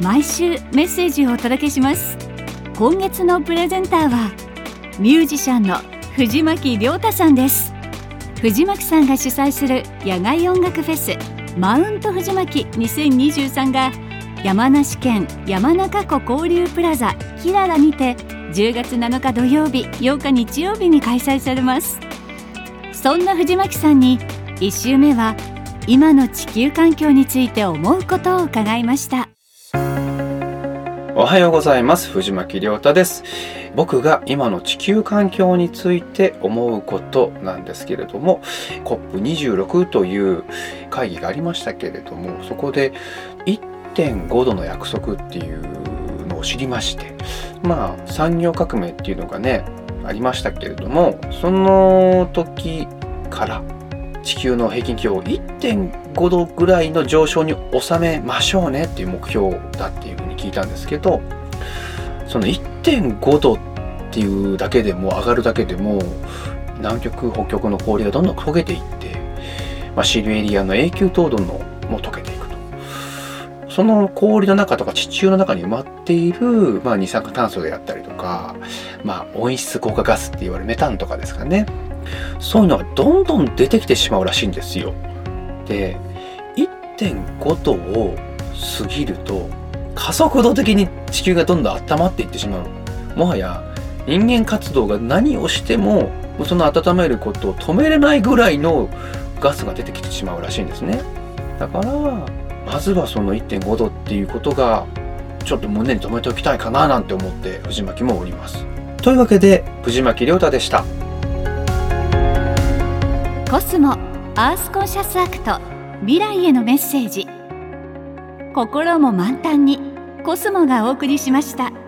毎週メッセージをお届けします。今月のプレゼンターはミュージシャンの藤巻亮太さんです。藤巻さんが主催する野外音楽フェスマウント藤巻2023が山梨県山中湖交流プラザキララにて10月7日土曜日8日日曜日に開催されます。そんな藤巻さんに1週目は今の地球環境について思うことを伺いました。おはようございます。藤巻亮太です。僕が今の地球環境について思うことなんですけれども COP26 という会議がありましたけれどもそこで1.5度の約束っていうのを知りましてまあ産業革命っていうのがねありましたけれどもその時から地球の平均気温を1.5度ぐらいの上昇に収めましょうねっていう目標だっていう聞いたんですけどその1.5度っていうだけでも上がるだけでも南極北極の氷がどんどん溶けていって、まあ、シルエリアの永久凍土のも溶けていくと。その氷の中とか地中の中に埋まっている、まあ、二酸化炭素であったりとか、まあ、温室効果ガスって言われるメタンとかですかね。そういうのがどんどん出てきてしまうらしいんですよ。で1.5度を過ぎると加速度的に地球がどんどん温まっていってしまう。もはや人間活動が何をしてもその温めることを止めれないぐらいのガスが出てきてしまうらしいんですね。だからまずはその1.5度っていうことがちょっと胸に留めておきたいかななんて思って藤巻もおります。というわけで藤巻亮太でした。コスモアースコンシャスアクト未来へのメッセージ。心も満タンにコスモがお送りしました。